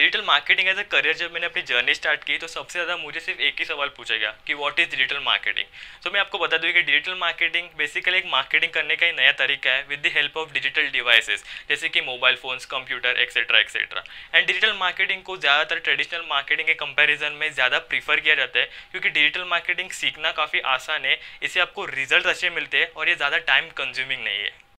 Digital marketing as a career जब मैंने अपनी जर्नी स्टार्ट की तो सबसे ज़्यादा मुझे सिर्फ़ एक ही सवाल पूछा गया कि व्हाट इज़ डिजिटल मार्केटिंग तो मैं आपको बता दूँ कि डिजिटल मार्केटिंग बेसिकली एक मार्केटिंग करने का ही नया तरीका है with the help of digital devices जैसे कि mobile phones computer etcetera etcetera and digital marketing को ज़्यादातर ट्रेडिशनल मार्केटिंग के कंपेरिजन में ज़्यादा प्रीफर किया जाता है, क्योंकि डिजिटल मार्केटिंग सीखना काफ़ी आसान है, इससे आपको रिज़ल्ट अच्छे मिलते हैं और ये ज़्यादा टाइम कंज्यूमिंग नहीं है।